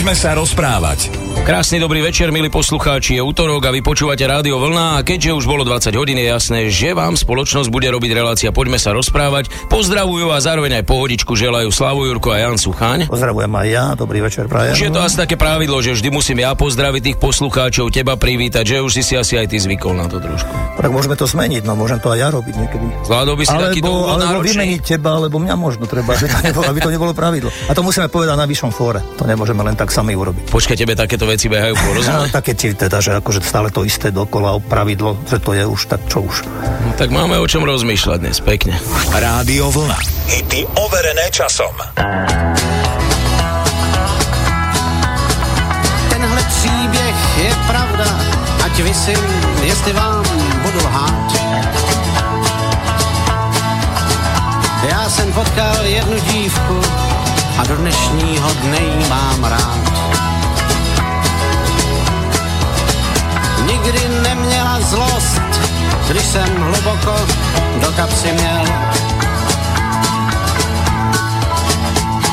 Poďme sa rozprávať. Krásny dobrý večer, milí poslucháči. Je útorok a vy počúvate Rádio Vlna a keďže už bolo 20 hodín, je jasné, že vám spoločnosť bude robiť relácia Poďme sa rozprávať. Pozdravujú a zároveň aj pohodičku želajú Slavu Jurko a Jan Suchaň. Pozdravujem aj ja, dobrý večer prajem. Už je to asi také pravidlo, že vždy musím ja pozdraviť tých poslucháčov, teba privítať, že už si si asi aj ty zvykol na to trošku. Tak môžeme to zmeniť, no môžem to aj ja robiť niekedy. Zvládol by si alebo, takýto alebo vymeniť teba, alebo mňa možno treba, aby to, nebolo, aby to nebolo pravidlo. A to musíme povedať na vyššom fóre. To nemôžeme len tak sami urobiť. Počkaj, tebe takéto veci behajú po No, rozume? také ti teda, že akože stále to isté dokola pravidlo, že to je už tak čo už. No, tak máme o čom rozmýšľať dnes, pekne. Rádio Vlna. Hity overené časom. Tenhle příběh je pravda, ať vysím, jestli vám budu lhát. Já jsem potkal jednu dívku a do dnešního dne jí mám rád. Nikdy neměla zlost, když jsem hluboko do kapsy měl.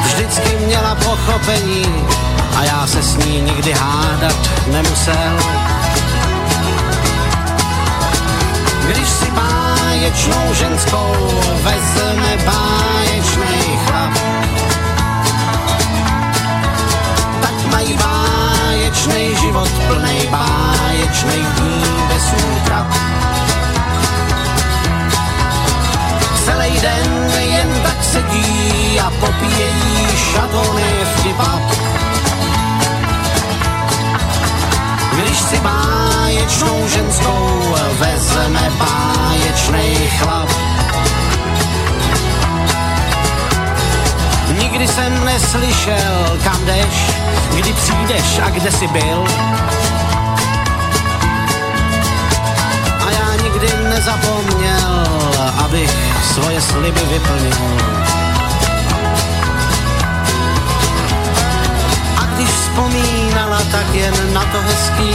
Vždycky měla pochopení a já se s ní nikdy hádat nemusel. Když si báječnou ženskou vezme báječnej chlap, mají báječnej život plnej báječnej dní bez útrap. Celý den jen tak sedí a popíjejí šatony vtipa. Když si báječnou Nikdy jsem neslyšel, kam jdeš, kdy přijdeš a kde jsi byl. A já nikdy nezapomněl, abych svoje sliby vyplnil. A když vzpomínala, tak jen na to hezký,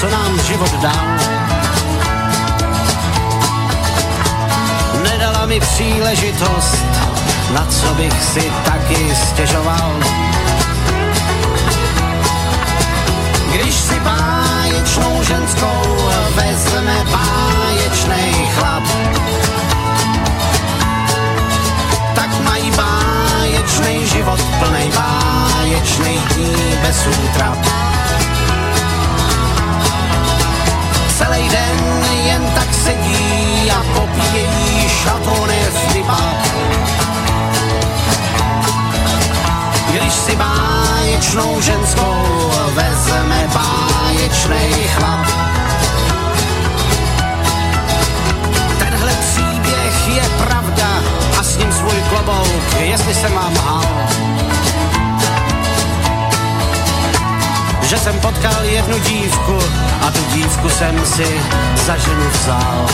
co nám život dal. Nedala mi příležitost, na co bych si taky stěžoval. Když si báječnou ženskou vezme báječnej chlap, tak mají báječnej život plnej báječnej dní bez útrap. Celý den jen tak sedí a popíjejí šatony v dybách. Když si báječnou ženskou vezme báječnej chlap. Tenhle příběh je pravda a s ním svůj klobouk, jestli se mám hal. Že jsem potkal jednu dívku a tu dívku jsem si za ženu vzal.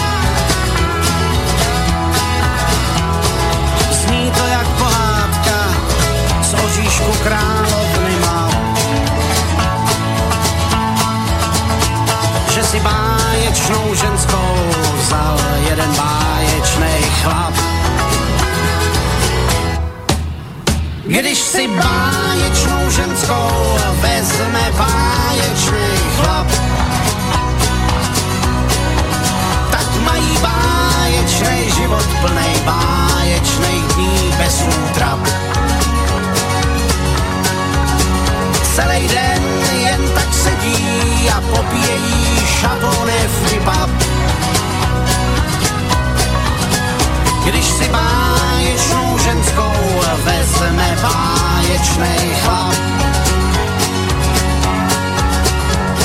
Si báječnou ženskou vezme báječnej chlap.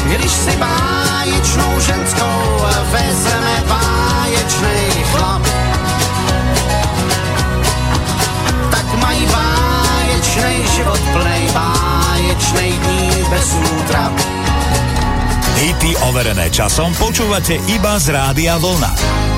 Když si báječnou ženskou vezme báječnej chlap. Tak mají báječnej život plnej báječnej dní bez útrap. Hity overené časom počúvate iba z Rádia Vlna.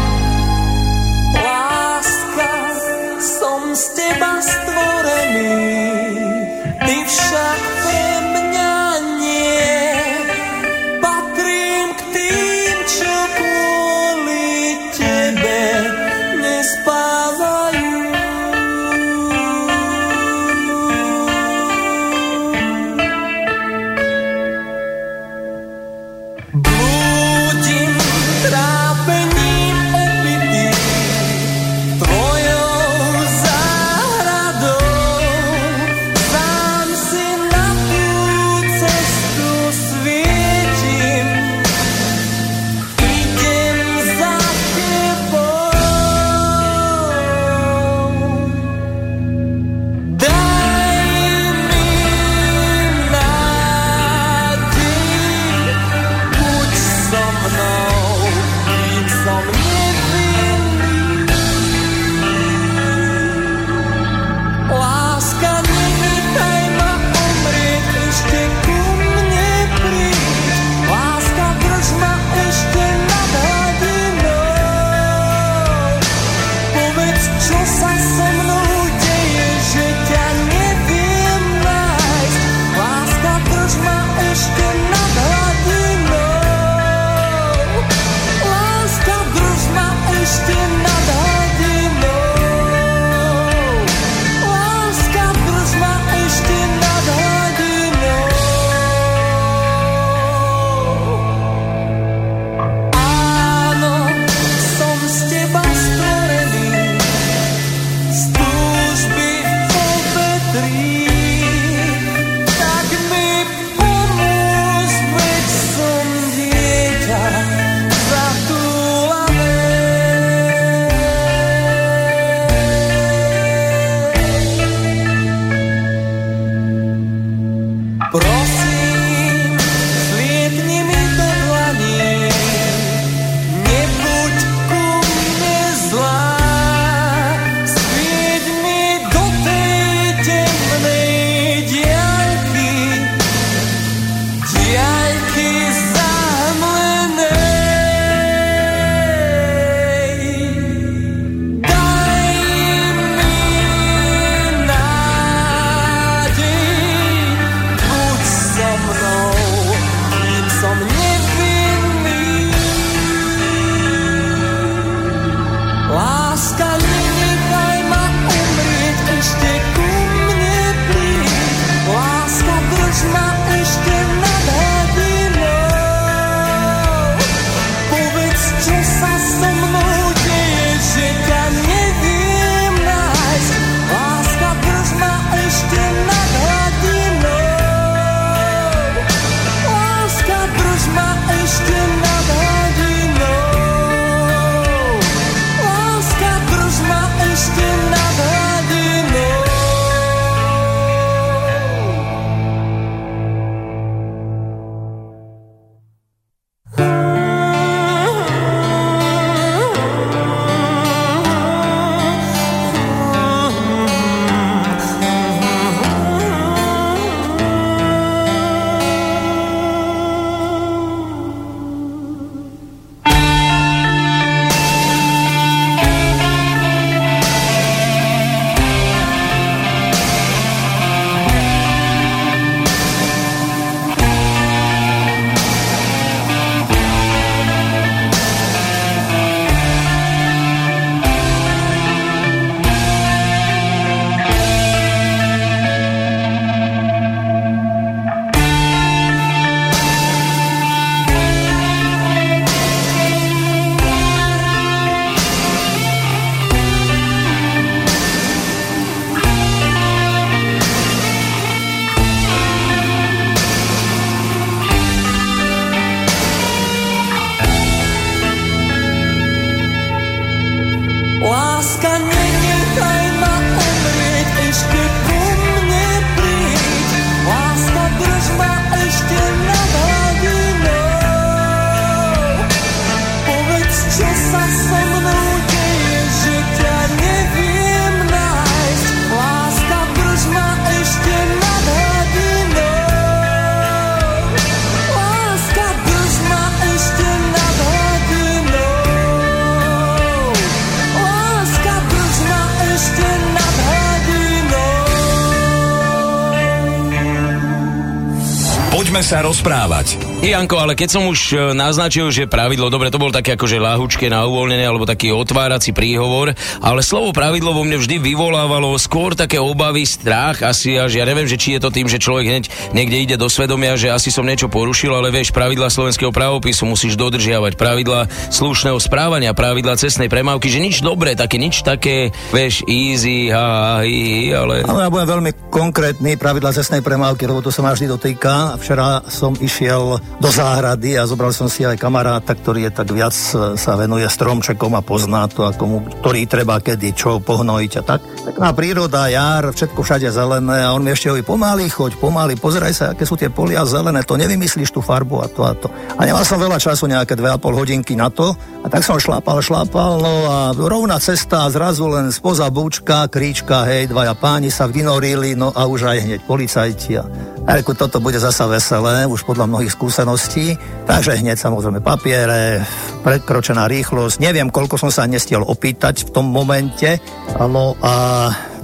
Sa rozprávať. Janko, ale keď som už e, naznačil, že pravidlo, dobre, to bol také akože ľahučké na uvoľnenie, alebo taký otvárací príhovor, ale slovo pravidlo vo mne vždy vyvolávalo skôr také obavy, strach asi až, ja neviem, že či je to tým, že človek hneď niekde ide do svedomia, že asi som niečo porušil, ale vieš, pravidla slovenského právopisu musíš dodržiavať, pravidla slušného správania, pravidla cestnej premávky, že nič dobré, také nič také, vieš, easy, ha, hi, hi. Ale ja budem veľmi konkrétny, pravidla cestnej premávky, lebo to sa ma vždy dotýka. Včera som išiel do záhrady a zobral som si aj kamaráta, ktorý je tak viac e, sa venuje stromčekom a pozná to, ako mu, ktorý treba kedy čo pohnojiť a tak. Pekná príroda, jar, všetko všade zelené a on mi ešte hovorí, pomaly choď, pomaly, pozeraj sa, aké sú tie polia zelené, to nevymyslíš tú farbu a to a to. A nemal som veľa času, nejaké 2,5 hodinky na to a tak som šlápal, šlápal, no a rovná cesta a zrazu len spoza búčka, kríčka, hej, dvaja páni sa vynorili, no a už aj hneď policajti a reku, toto bude zasa veselé, už podľa mnohých skúseností. Takže hneď samozrejme papiere, prekročená rýchlosť. Neviem, koľko som sa nestiel opýtať v tom momente. No a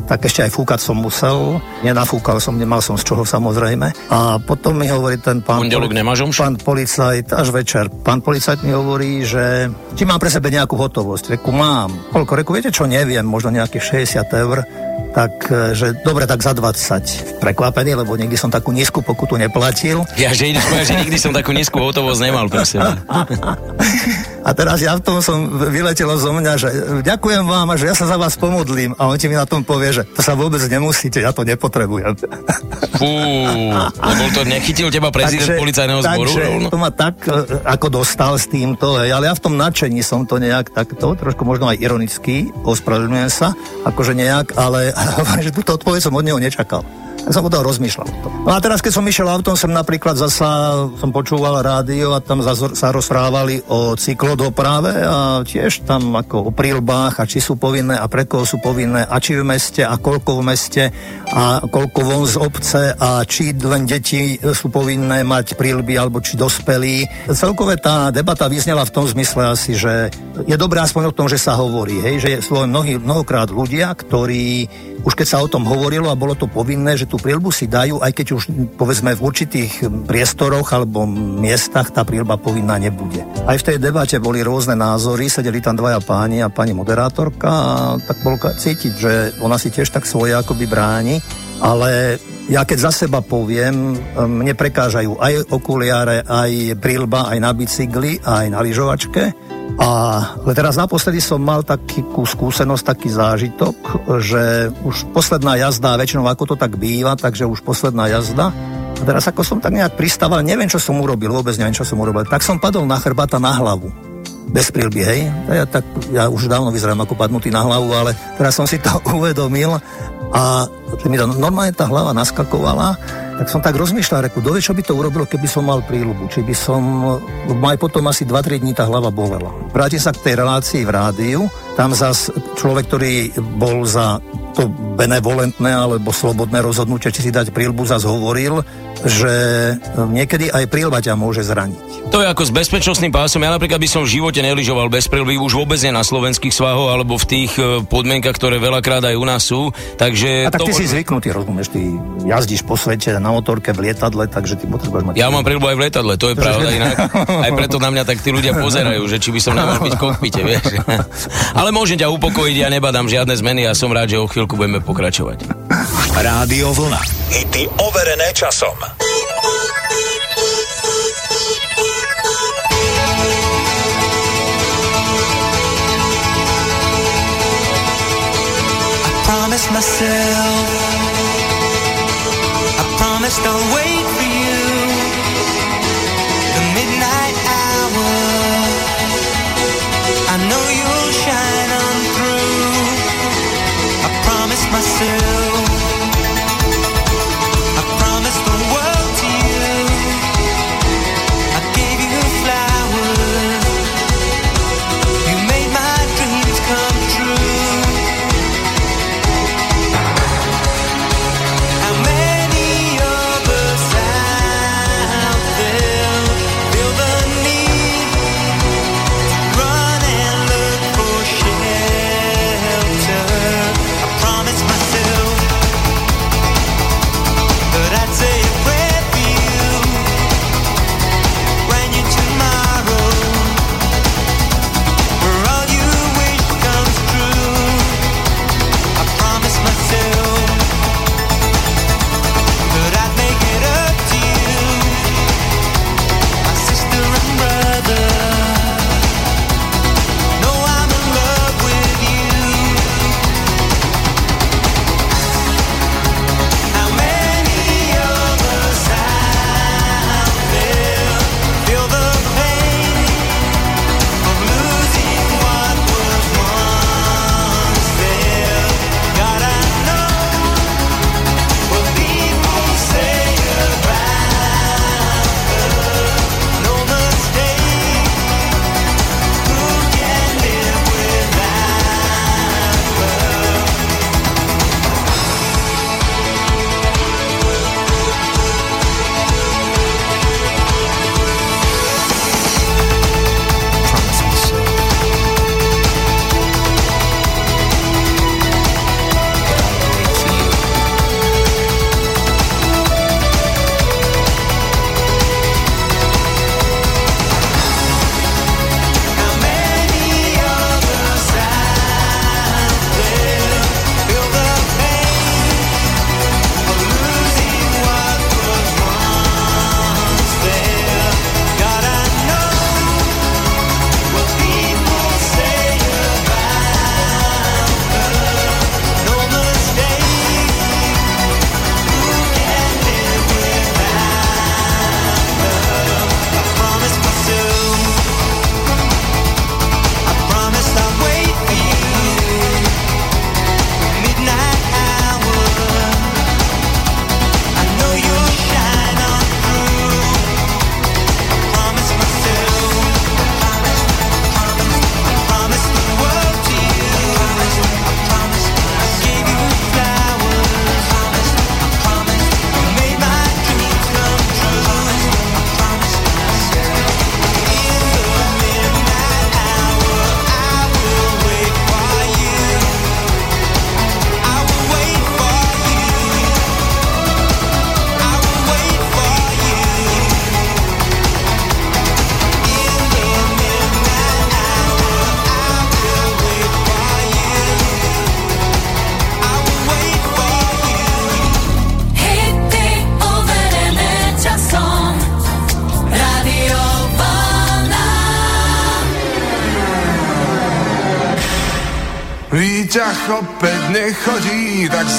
tak ešte aj fúkať som musel. Nenafúkal som, nemal som z čoho samozrejme. A potom mi hovorí ten pán... Pondelok nemáš omšu? Pán policajt, až večer. Pán policajt mi hovorí, že či mám pre sebe nejakú hotovosť. Reku, mám. Koľko? Reku, viete čo, neviem, možno nejakých 60 eur tak, e, že dobre, tak za 20. Prekvapený, lebo nikdy som takú nízku pokutu neplatil. Ja, že že nikdy som takú nízku hotovosť nemal seba. A teraz ja v tom som vyletelo zo mňa, že ďakujem vám a že ja sa za vás pomodlím. A on ti mi na tom povie, že to sa vôbec nemusíte, ja to nepotrebujem. Fú, lebo to nechytil teba prezident takže, policajného zboru? Takže rovno? to ma tak e, ako dostal s týmto, hej, ale ja v tom nadšení som to nejak takto, trošku možno aj ironicky, ospravedlňujem sa, akože nejak, ale že túto odpoveď som od neho nečakal som potom rozmýšľal. No a teraz, keď som išiel autom, som napríklad zasa som počúval rádio a tam zazor, sa rozprávali o cyklodoprave a tiež tam ako o prílbách a či sú povinné a pre koho sú povinné a či v meste a koľko v meste a koľko von z obce a či len deti sú povinné mať prílby alebo či dospelí. Celkové tá debata vyznela v tom zmysle asi, že je dobré aspoň o tom, že sa hovorí, hej, že sú mnohí, mnohokrát ľudia, ktorí už keď sa o tom hovorilo a bolo to povinné, že tú prílbu si dajú, aj keď už povedzme v určitých priestoroch alebo miestach tá prílba povinná nebude. Aj v tej debate boli rôzne názory, sedeli tam dvaja páni a pani moderátorka a tak bolo cítiť, že ona si tiež tak svoje akoby bráni, ale ja keď za seba poviem, mne prekážajú aj okuliare, aj prílba, aj na bicykli, aj na lyžovačke a ale teraz naposledy som mal takú skúsenosť, taký zážitok, že už posledná jazda, väčšinou ako to tak býva, takže už posledná jazda. A teraz ako som tak nejak pristával, neviem, čo som urobil, vôbec neviem, čo som urobil. Tak som padol na chrbata na hlavu. Bez prílby, hej. Ja, tak, ja už dávno vyzerám ako padnutý na hlavu, ale teraz som si to uvedomil a mi to normálne tá hlava naskakovala tak som tak rozmýšľal, reku, dovie, čo by to urobilo, keby som mal príľubu, či by som, aj potom asi 2-3 dní tá hlava bolela. Vrátim sa k tej relácii v rádiu, tam zas človek, ktorý bol za to benevolentné alebo slobodné rozhodnutie, či si dať prílbu, zas hovoril, že niekedy aj prílba ťa môže zraniť. To je ako s bezpečnostným pásom. Ja napríklad by som v živote neližoval bez prílby, už vôbec nie na slovenských svahoch alebo v tých e, podmienkach, ktoré veľakrát aj u nás sú. Takže A tak to... ty si zvyknutý, rozumieš, ty jazdíš po svete na motorke v lietadle, takže ty potrebuješ mať... Ja mám prílbu aj v lietadle, to je to pravda inak. Aj preto na mňa tak tí ľudia pozerajú, že či by som nemal byť v kokpite, vieš. Ale môžem ťa upokojiť, ja nebadám žiadne zmeny a som rád, že o chvíľku budeme pokračovať. Rádio Vlna. Hity overené časom. promised myself I promised I'll wait for you The midnight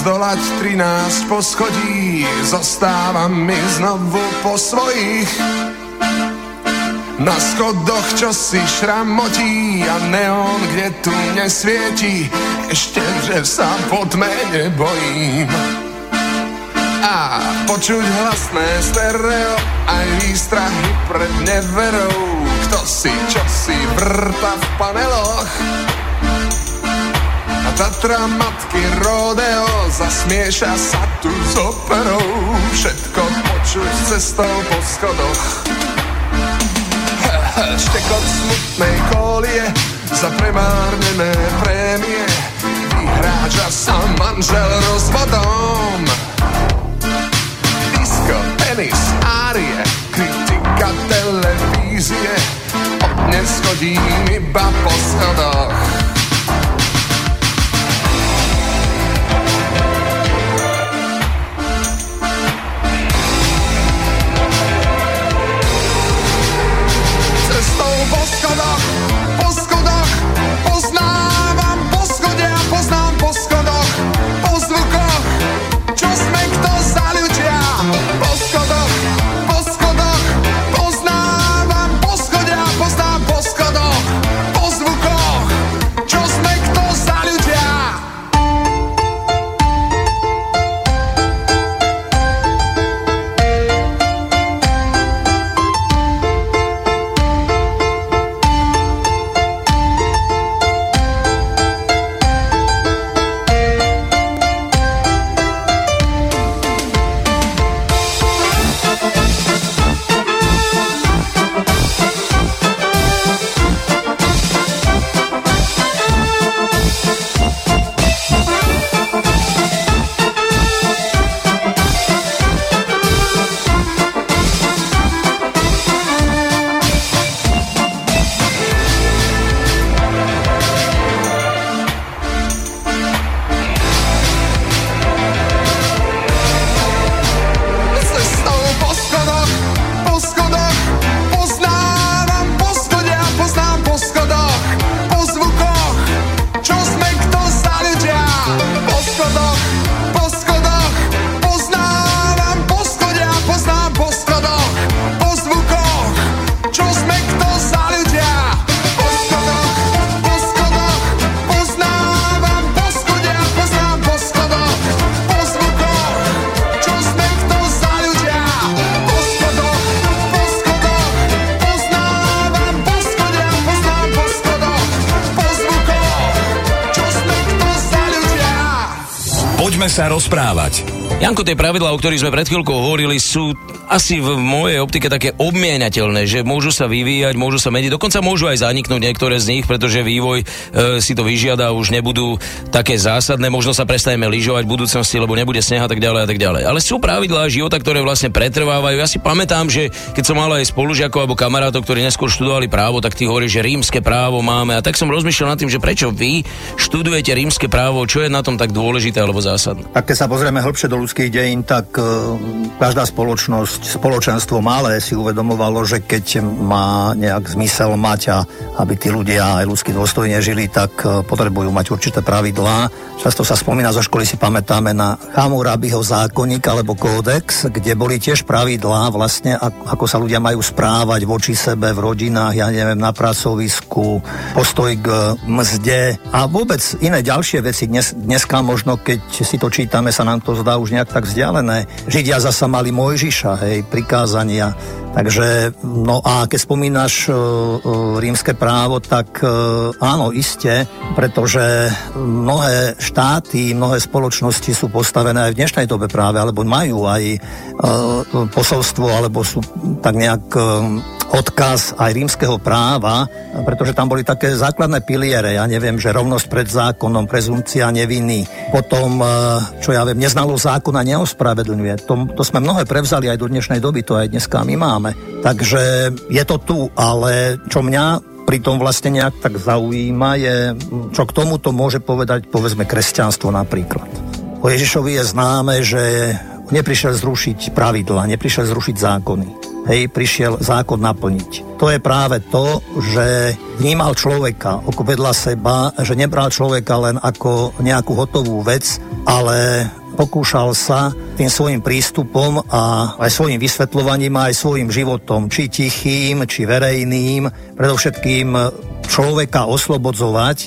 zdolať 13 poschodí, zostávam mi znovu po svojich. Na schodoch čo si šramotí a neon, kde tu nesvieti, ešte, že sa po tme nebojím. A počuť hlasné stereo, aj výstrahy pred neverou, kto si čo si vrta v paneloch. Tatra matky rodeo zasmieša sa tu s operou, všetko počuť cestou po schodoch. Štekot smutnej kolie za premárnené prémie. Vyhráča sa manžel rozvodom. Disco, tenis, árie, kritika televízie. Od dnes chodím iba po schodoch Sa rozprávať. Janko, tie pravidlá, o ktorých sme pred chvíľkou hovorili, sú asi v mojej optike také obmieniateľné, že môžu sa vyvíjať, môžu sa meniť, dokonca môžu aj zaniknúť niektoré z nich, pretože vývoj e, si to vyžiada, už nebudú také zásadné, možno sa prestaneme lyžovať v budúcnosti, lebo nebude sneh a tak ďalej a tak ďalej. Ale sú pravidlá života, ktoré vlastne pretrvávajú. Ja si pamätám, že keď som mal aj spolužiakov alebo kamarátov, ktorí neskôr študovali právo, tak tí hovorí, že rímske právo máme. A tak som rozmýšľal nad tým, že prečo vy študujete rímske právo, čo je na tom tak dôležité alebo zásadné. Tak keď sa pozrieme hlbšie do ľudských dejín, tak e, každá spoločnosť, spoločenstvo malé si uvedomovalo, že keď má nejak zmysel mať a aby tí ľudia aj ľudsky dôstojne žili, tak e, potrebujú mať určité pravidlá. Často sa spomína, zo školy si pamätáme na Hammurabiho zákonník alebo kódex, kde boli tiež pravidlá vlastne, ako sa ľudia majú správať voči sebe v rodinách, ja neviem, na pracovisku, postoj k mzde a vôbec iné ďalšie veci. Dnes, dneska možno, keď si to čítame, sa nám to zdá už nejak tak vzdialené. Židia zasa mali Mojžiša, hej, prikázania. Takže, no a keď spomínaš uh, rímske právo, tak uh, áno, iste, pretože mnohé štáty, mnohé spoločnosti sú postavené aj v dnešnej dobe práve, alebo majú aj uh, posolstvo, alebo sú tak nejak odkaz aj rímskeho práva, pretože tam boli také základné piliere, ja neviem, že rovnosť pred zákonom, prezumcia neviny, potom, čo ja viem, neznalosť zákona neospravedlňuje. To, to sme mnohé prevzali aj do dnešnej doby, to aj dneska my máme. Takže je to tu, ale čo mňa pritom vlastne nejak tak zaujíma je, čo k tomuto môže povedať, povedzme, kresťanstvo napríklad. O Ježišovi je známe, že neprišiel zrušiť pravidla, neprišiel zrušiť zákony hej, prišiel zákon naplniť. To je práve to, že vnímal človeka ako vedľa seba, že nebral človeka len ako nejakú hotovú vec, ale pokúšal sa tým svojim prístupom a aj svojim vysvetľovaním aj svojim životom, či tichým, či verejným, predovšetkým človeka oslobodzovať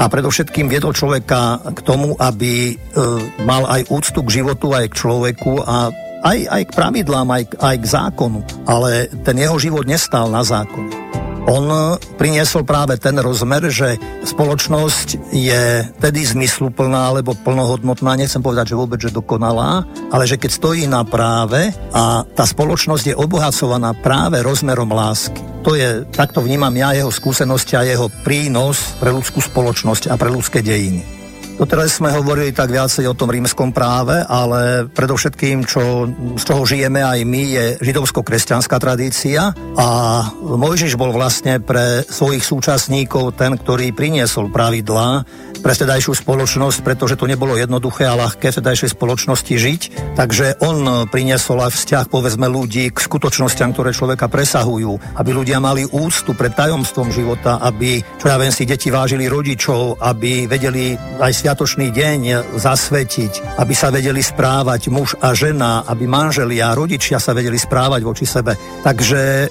a predovšetkým viedol človeka k tomu, aby e, mal aj úctu k životu, aj k človeku a aj, aj k pravidlám, aj, aj k zákonu. Ale ten jeho život nestál na zákone on priniesol práve ten rozmer, že spoločnosť je tedy zmysluplná alebo plnohodnotná, nechcem povedať, že vôbec že dokonalá, ale že keď stojí na práve a tá spoločnosť je obohacovaná práve rozmerom lásky. To je, takto vnímam ja jeho skúsenosť a jeho prínos pre ľudskú spoločnosť a pre ľudské dejiny. Doteraz sme hovorili tak viacej o tom rímskom práve, ale predovšetkým, čo, z čoho žijeme aj my, je židovsko-kresťanská tradícia a Mojžiš bol vlastne pre svojich súčasníkov ten, ktorý priniesol pravidlá pre vtedajšiu spoločnosť, pretože to nebolo jednoduché a ľahké vtedajšej spoločnosti žiť. Takže on priniesol aj vzťah, povedzme, ľudí k skutočnostiam, ktoré človeka presahujú, aby ľudia mali úctu pred tajomstvom života, aby, čo ja viem, si deti vážili rodičov, aby vedeli aj sviatočný deň zasvetiť, aby sa vedeli správať muž a žena, aby manželia, rodičia sa vedeli správať voči sebe. Takže e,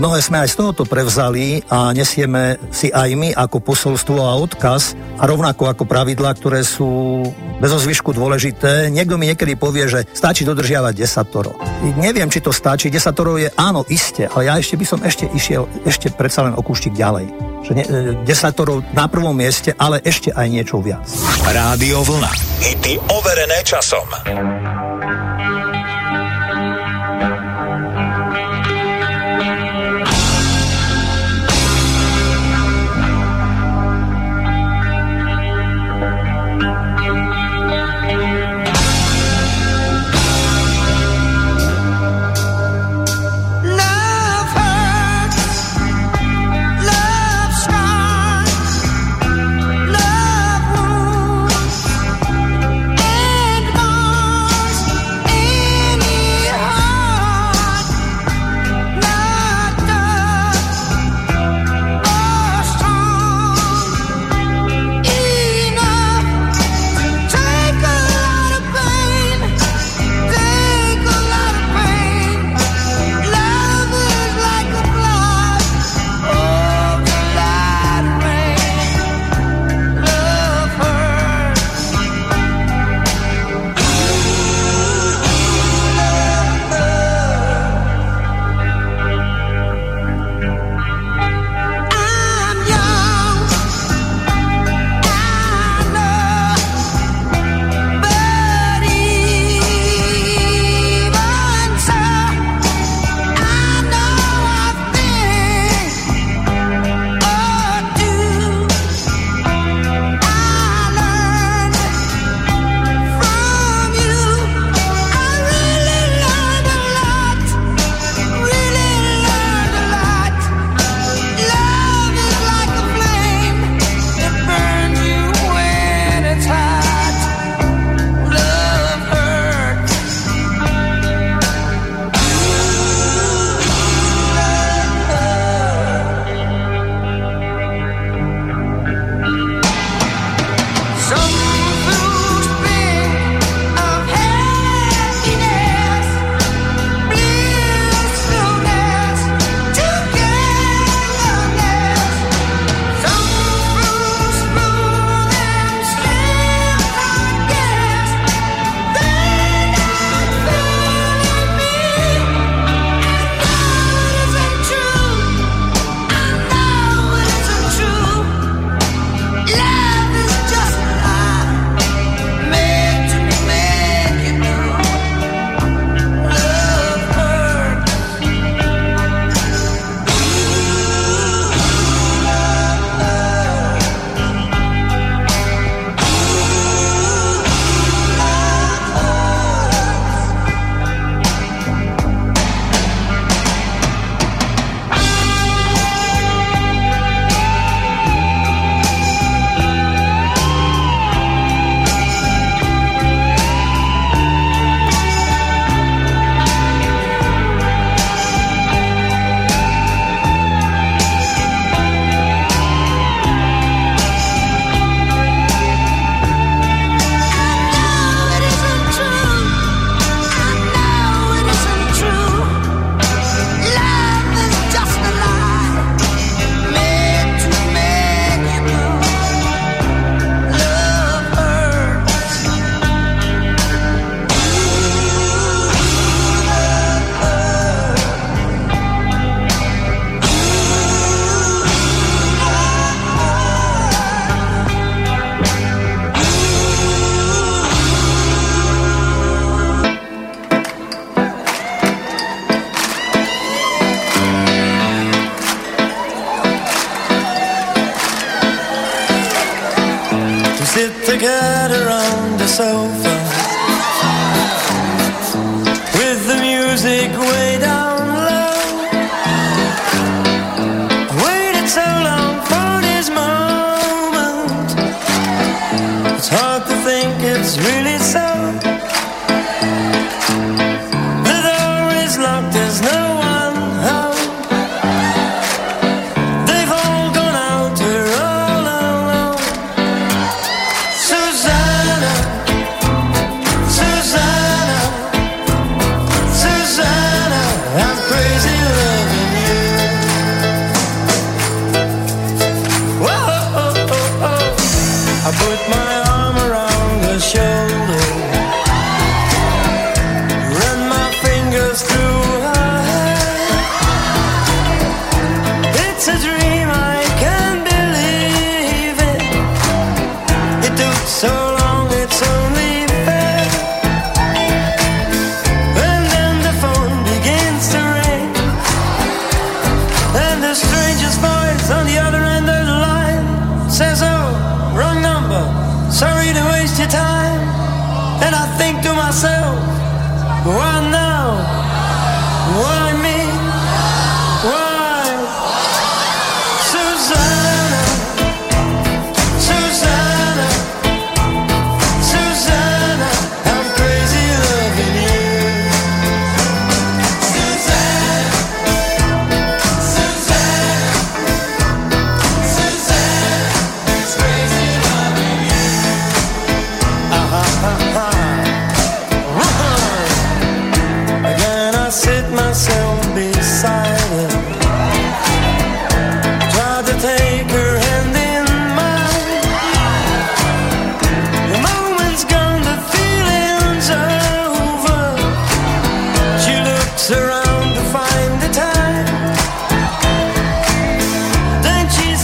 mnohé sme aj z tohoto prevzali a nesieme si aj my ako posolstvo a odkaz a rovnako ako pravidlá, ktoré sú bez zvyšku dôležité. Niekto mi niekedy povie, že stačí dodržiavať desatoro. Neviem, či to stačí. Desatoro je áno, iste, ale ja ešte by som ešte išiel ešte predsa len o ďalej. Že ne, e, desatorov na prvom mieste, ale ešte aj niečo viac. Rádio Vlna. Hity overené časom.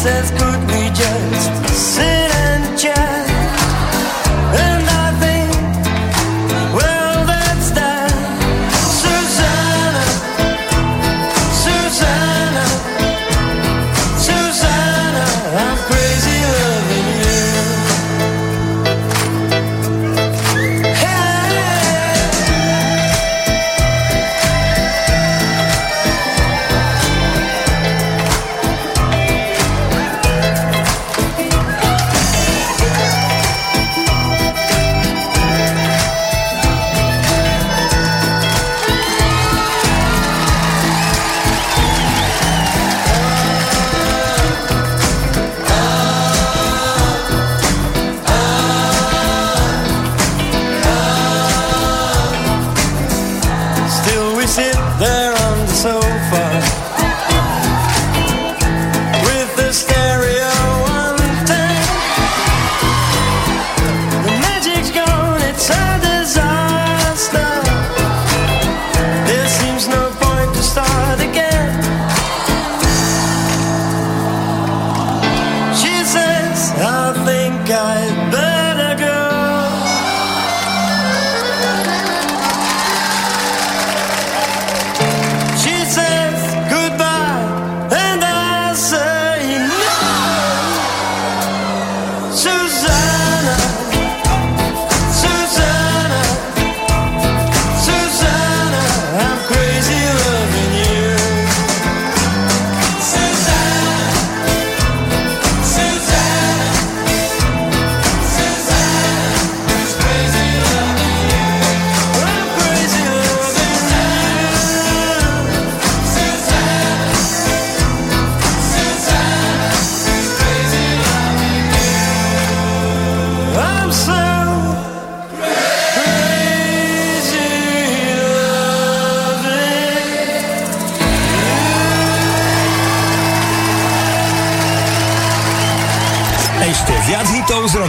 says, could we just sing.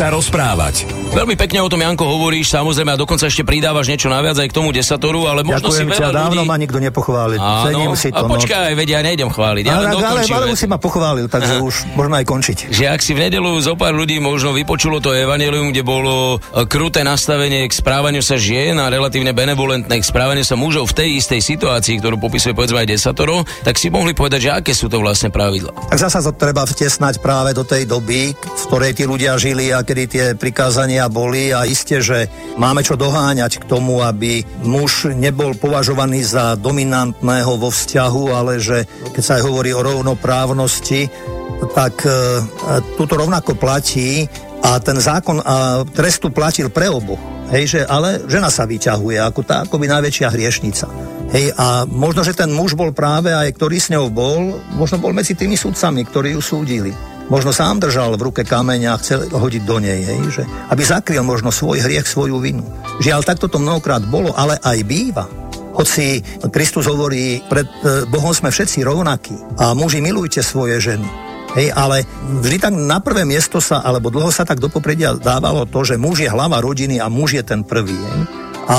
sa rozprávať. Veľmi pekne o tom, Janko, hovoríš, samozrejme, a dokonca ešte pridávaš niečo naviac aj k tomu desatoru, ale možno Ďakujem si ťa, veľa dávno ľudí... ma nikto nepochválil. Áno, si a to. počkaj, veď ja nejdem chváliť, ja no. ale, ale, dokončím ale vec. už si ma pochválil, takže už možno aj končiť. že ak si v nedelu zo pár ľudí možno vypočulo to evanelium, kde bolo e, kruté nastavenie k správaniu sa žien a relatívne benevolentné k správaniu sa mužov v tej istej situácii, ktorú popisuje povedzme aj desatoro, tak si mohli povedať, že aké sú to vlastne pravidla. Tak zasa to treba vtesnať práve do tej doby, v ktorej tí ľudia žili a kedy tie prikázania boli a iste, že máme čo doháňať k tomu, aby muž nebol považovaný za dominantného vo vzťahu, ale že keď sa aj hovorí o rovnoprávnosti, tak e, tuto rovnako platí a ten zákon a trestu platil pre oboch. Hej, že, ale žena sa vyťahuje ako tá akoby najväčšia hriešnica. Hej, a možno, že ten muž bol práve aj, ktorý s ňou bol, možno bol medzi tými sudcami, ktorí ju súdili. Možno sám držal v ruke kameň a chcel hodiť do nej, hej, že, aby zakryl možno svoj hriech, svoju vinu. Žiaľ, takto to mnohokrát bolo, ale aj býva. Hoci Kristus hovorí, pred e, Bohom sme všetci rovnakí a muži milujte svoje ženy. Hej, ale vždy tak na prvé miesto sa, alebo dlho sa tak do popredia dávalo to, že muž je hlava rodiny a muž je ten prvý. Hej. A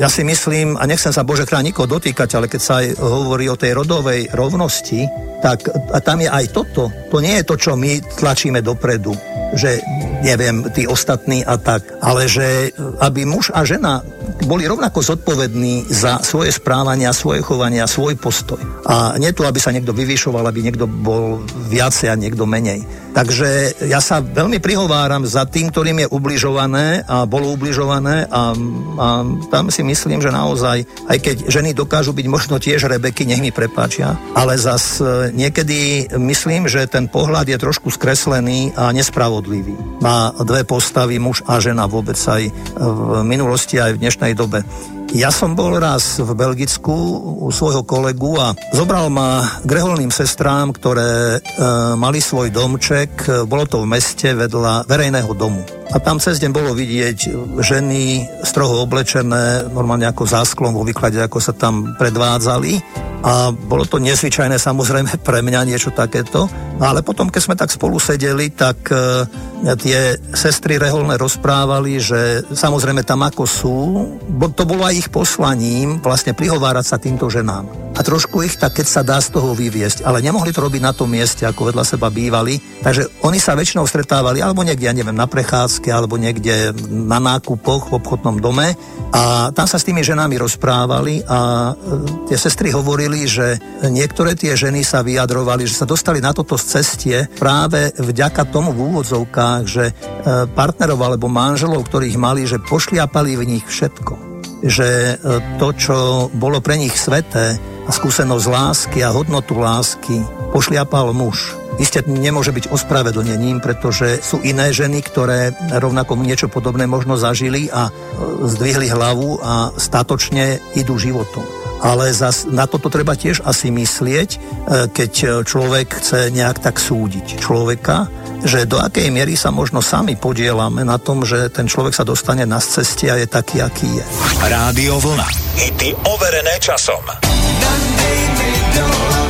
ja si myslím, a nechcem sa Bože chrán nikoho dotýkať, ale keď sa aj hovorí o tej rodovej rovnosti, tak a tam je aj toto. To nie je to, čo my tlačíme dopredu, že neviem, tí ostatní a tak, ale že aby muž a žena boli rovnako zodpovední za svoje správania, svoje chovania, svoj postoj. A nie tu, aby sa niekto vyvyšoval, aby niekto bol viacej a niekto menej. Takže ja sa veľmi prihováram za tým, ktorým je ubližované a bolo ubližované a, a tam si myslím, že naozaj, aj keď ženy dokážu byť možno tiež rebeky, nech mi prepáčia, ale zas e, niekedy myslím, že ten pohľad je trošku skreslený a nespravodlivý. Má dve postavy, muž a žena vôbec aj v minulosti, aj v dnešnej dobe. Ja som bol raz v Belgicku u svojho kolegu a zobral ma k reholným sestrám, ktoré e, mali svoj domček, bolo to v meste vedľa verejného domu. A tam cez deň bolo vidieť ženy stroho oblečené, normálne ako zásklom vo výklade, ako sa tam predvádzali. A bolo to nezvyčajné samozrejme pre mňa niečo takéto. Ale potom, keď sme tak spolu sedeli, tak e, tie sestry reholné rozprávali, že samozrejme tam ako sú, bo to bolo aj ich poslaním vlastne prihovárať sa týmto ženám. A trošku ich tak, keď sa dá z toho vyviesť, ale nemohli to robiť na tom mieste, ako vedľa seba bývali. Takže oni sa väčšinou stretávali alebo niekde, ja neviem, na prechádzke, alebo niekde na nákupoch v obchodnom dome a tam sa s tými ženami rozprávali a e, tie sestry hovorili, že niektoré tie ženy sa vyjadrovali, že sa dostali na toto cestie práve vďaka tomu v úvodzovkách, že e, partnerov alebo manželov, ktorých mali, že pošliapali v nich všetko že e, to, čo bolo pre nich sveté a skúsenosť lásky a hodnotu lásky pošliapal muž. Isté nemôže byť ospravedlnením, pretože sú iné ženy, ktoré rovnako niečo podobné možno zažili a e, zdvihli hlavu a statočne idú životom. Ale zas na toto treba tiež asi myslieť, e, keď človek chce nejak tak súdiť človeka, že do akej miery sa možno sami podielame na tom, že ten človek sa dostane na ceste a je taký, aký je. Rádio Vlna. Hity overené časom. Zima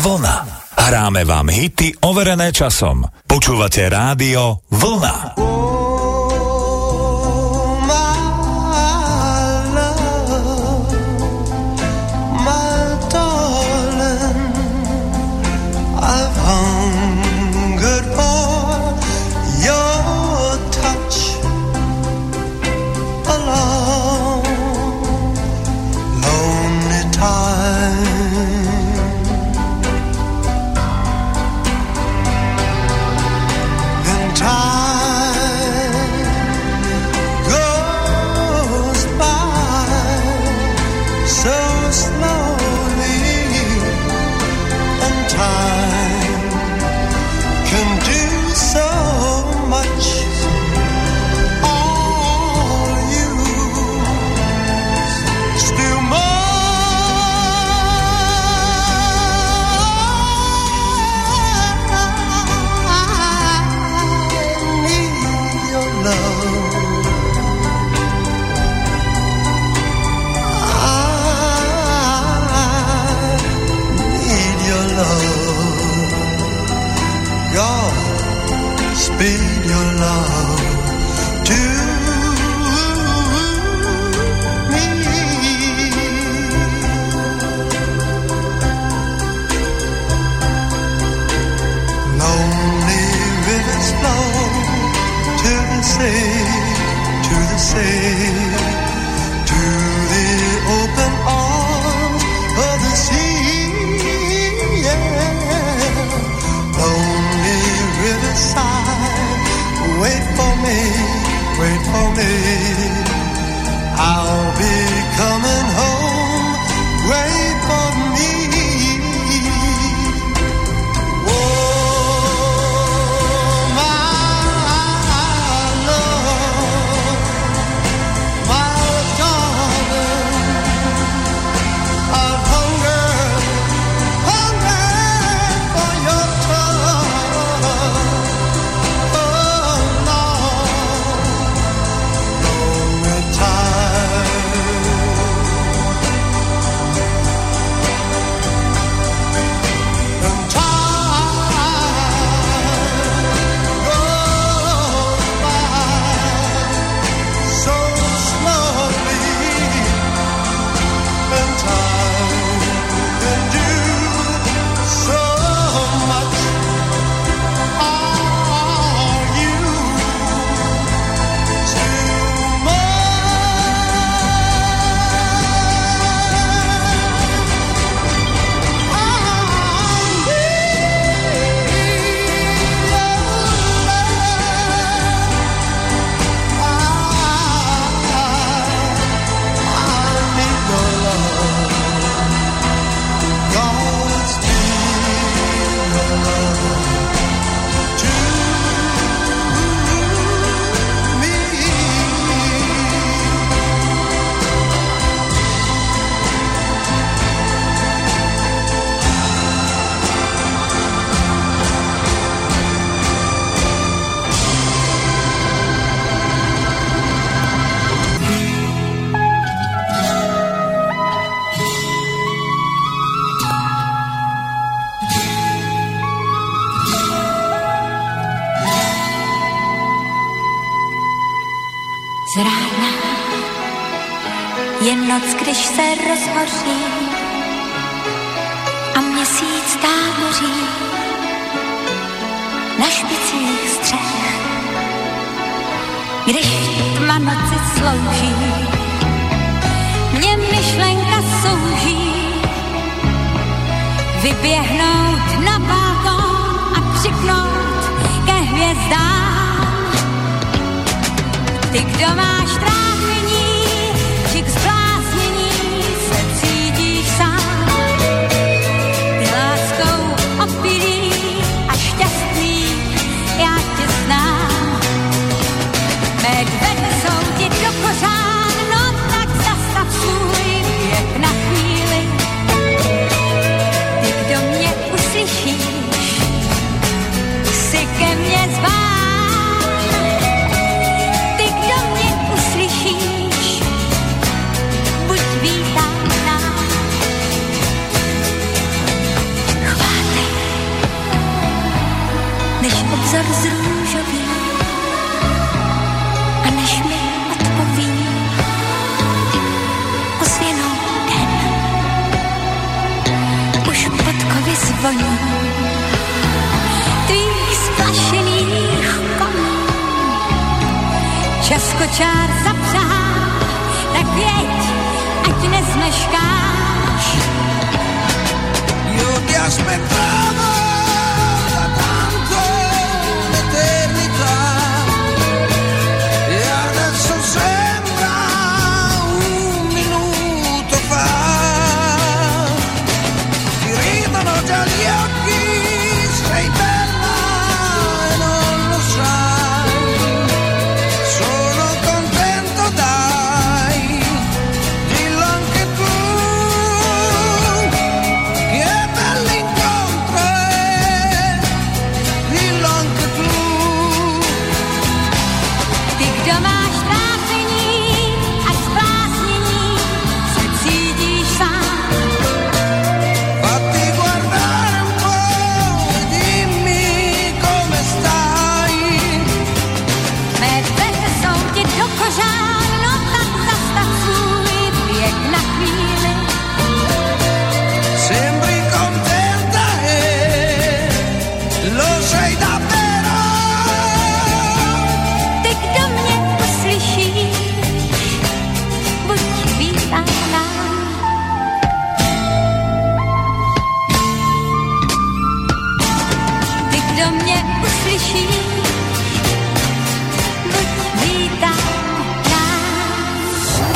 Vlna. Hráme vám hity overené časom. Počúvate rádio Vlna. Vlna. rozhoří a měsíc táboří na špicích střech, když tma noci slouží. Mě myšlenka souží vyběhnout na balkon a křiknout ke hvězdám. Ty, kdo máš trávu, voní tvých splašených koní. Českočár zapřahá, tak jeď, ať nezmeškáš. Judia sme právo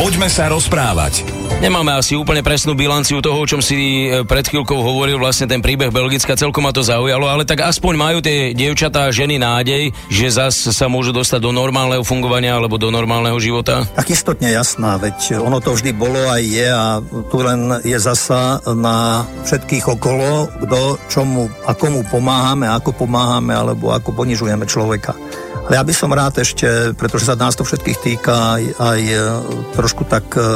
Poďme sa rozprávať. Nemáme asi úplne presnú bilanciu toho, o čom si e, pred chvíľkou hovoril, vlastne ten príbeh Belgicka, celkom ma to zaujalo, ale tak aspoň majú tie dievčatá a ženy nádej, že zas sa môžu dostať do normálneho fungovania alebo do normálneho života? Tak istotne jasná, veď ono to vždy bolo aj je a tu len je zasa na všetkých okolo, kto čomu a komu pomáhame, ako pomáhame alebo ako ponižujeme človeka. Ale ja by som rád ešte, pretože sa nás to všetkých týka, aj, aj e, trošku tak e, e,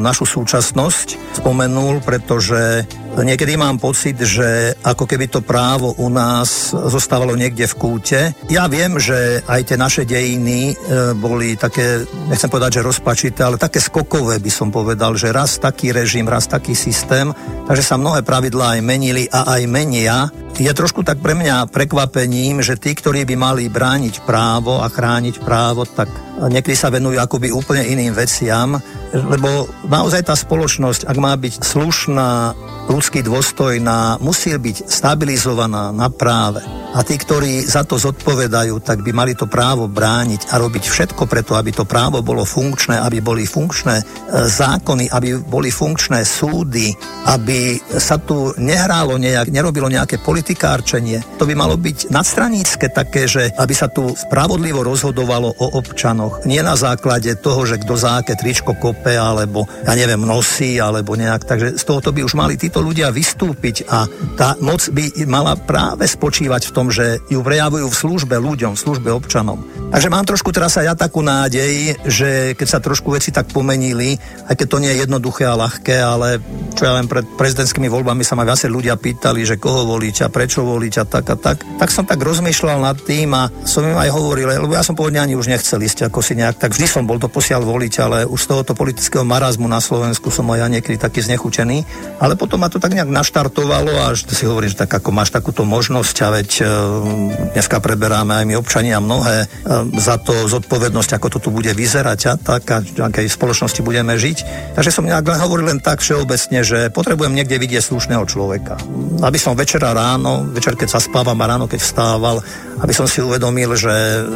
našu súčasnosť spomenul, pretože niekedy mám pocit, že ako keby to právo u nás zostávalo niekde v kúte. Ja viem, že aj tie naše dejiny e, boli také, nechcem povedať, že rozpačité, ale také skokové by som povedal, že raz taký režim, raz taký systém, takže sa mnohé pravidlá aj menili a aj menia. Je trošku tak pre mňa prekvapením, že tí, ktorí by mali brániť právo a chrániť právo, tak niekedy sa venujú akoby úplne iným veciam, lebo naozaj tá spoločnosť, ak má byť slušná, ľudsky dôstojná, musí byť stabilizovaná na práve. A tí, ktorí za to zodpovedajú, tak by mali to právo brániť a robiť všetko preto, aby to právo bolo funkčné, aby boli funkčné e, zákony, aby boli funkčné súdy, aby sa tu nehrálo nejak, nerobilo nejaké politikárčenie. To by malo byť nadstranícke také, že aby sa tu spravodlivo rozhodovalo o občanoch. Nie na základe toho, že kto za aké tričko kope, alebo ja neviem, nosí, alebo nejak. Takže z tohoto by už mali títo ľudia vystúpiť a tá moc by mala práve spočívať v tom, že ju prejavujú v službe ľuďom, v službe občanom. Takže mám trošku teraz aj ja takú nádej, že keď sa trošku veci tak pomenili, aj keď to nie je jednoduché a ľahké, ale čo ja viem, pred prezidentskými voľbami sa ma viacej ľudia pýtali, že koho voliť a prečo voliť a tak a tak. Tak som tak rozmýšľal nad tým a som im aj hovoril, lebo ja som pôvodne ani už nechcel ísť ako si nejak, tak vždy som bol to posiaľ voliť, ale už z tohoto politického marazmu na Slovensku som aj ja niekedy taký znechučený. Ale potom ma to tak nejak naštartovalo a si hovorím, že tak ako máš takúto možnosť a veď e, dneska preberáme aj my občania mnohé e, za to zodpovednosť, ako to tu bude vyzerať a tak, a akej spoločnosti budeme žiť. Takže som nejak hovoril len tak všeobecne, že potrebujem niekde vidieť slušného človeka. Aby som večera ráno, večer keď zaspávam a ráno keď vstával, aby som si uvedomil, že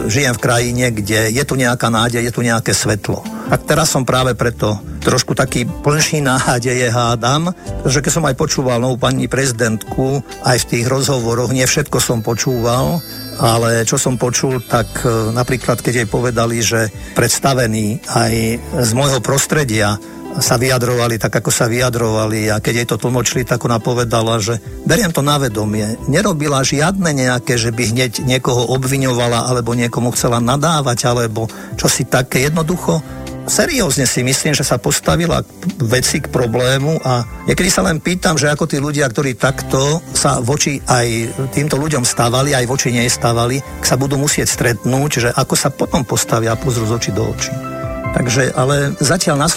žijem v krajine, kde je tu nejaká nádej, je tu nejaké svetlo. A teraz som práve preto trošku taký plnší nádeje hádam, že keď som aj počúval novú pani prezidentku, aj v tých rozhovoroch, nie všetko som počúval, ale čo som počul, tak e, napríklad keď jej povedali, že predstavení aj z môjho prostredia sa vyjadrovali tak, ako sa vyjadrovali a keď jej to tlmočili, tak ona povedala, že beriem to na vedomie. Nerobila žiadne nejaké, že by hneď niekoho obviňovala alebo niekomu chcela nadávať alebo čo si také. Jednoducho seriózne si myslím, že sa postavila k veci k problému a niekedy sa len pýtam, že ako tí ľudia, ktorí takto sa voči aj týmto ľuďom stávali, aj voči nej stávali, sa budú musieť stretnúť, že ako sa potom postavia a pozrú z očí do očí. Takže, ale zatiaľ na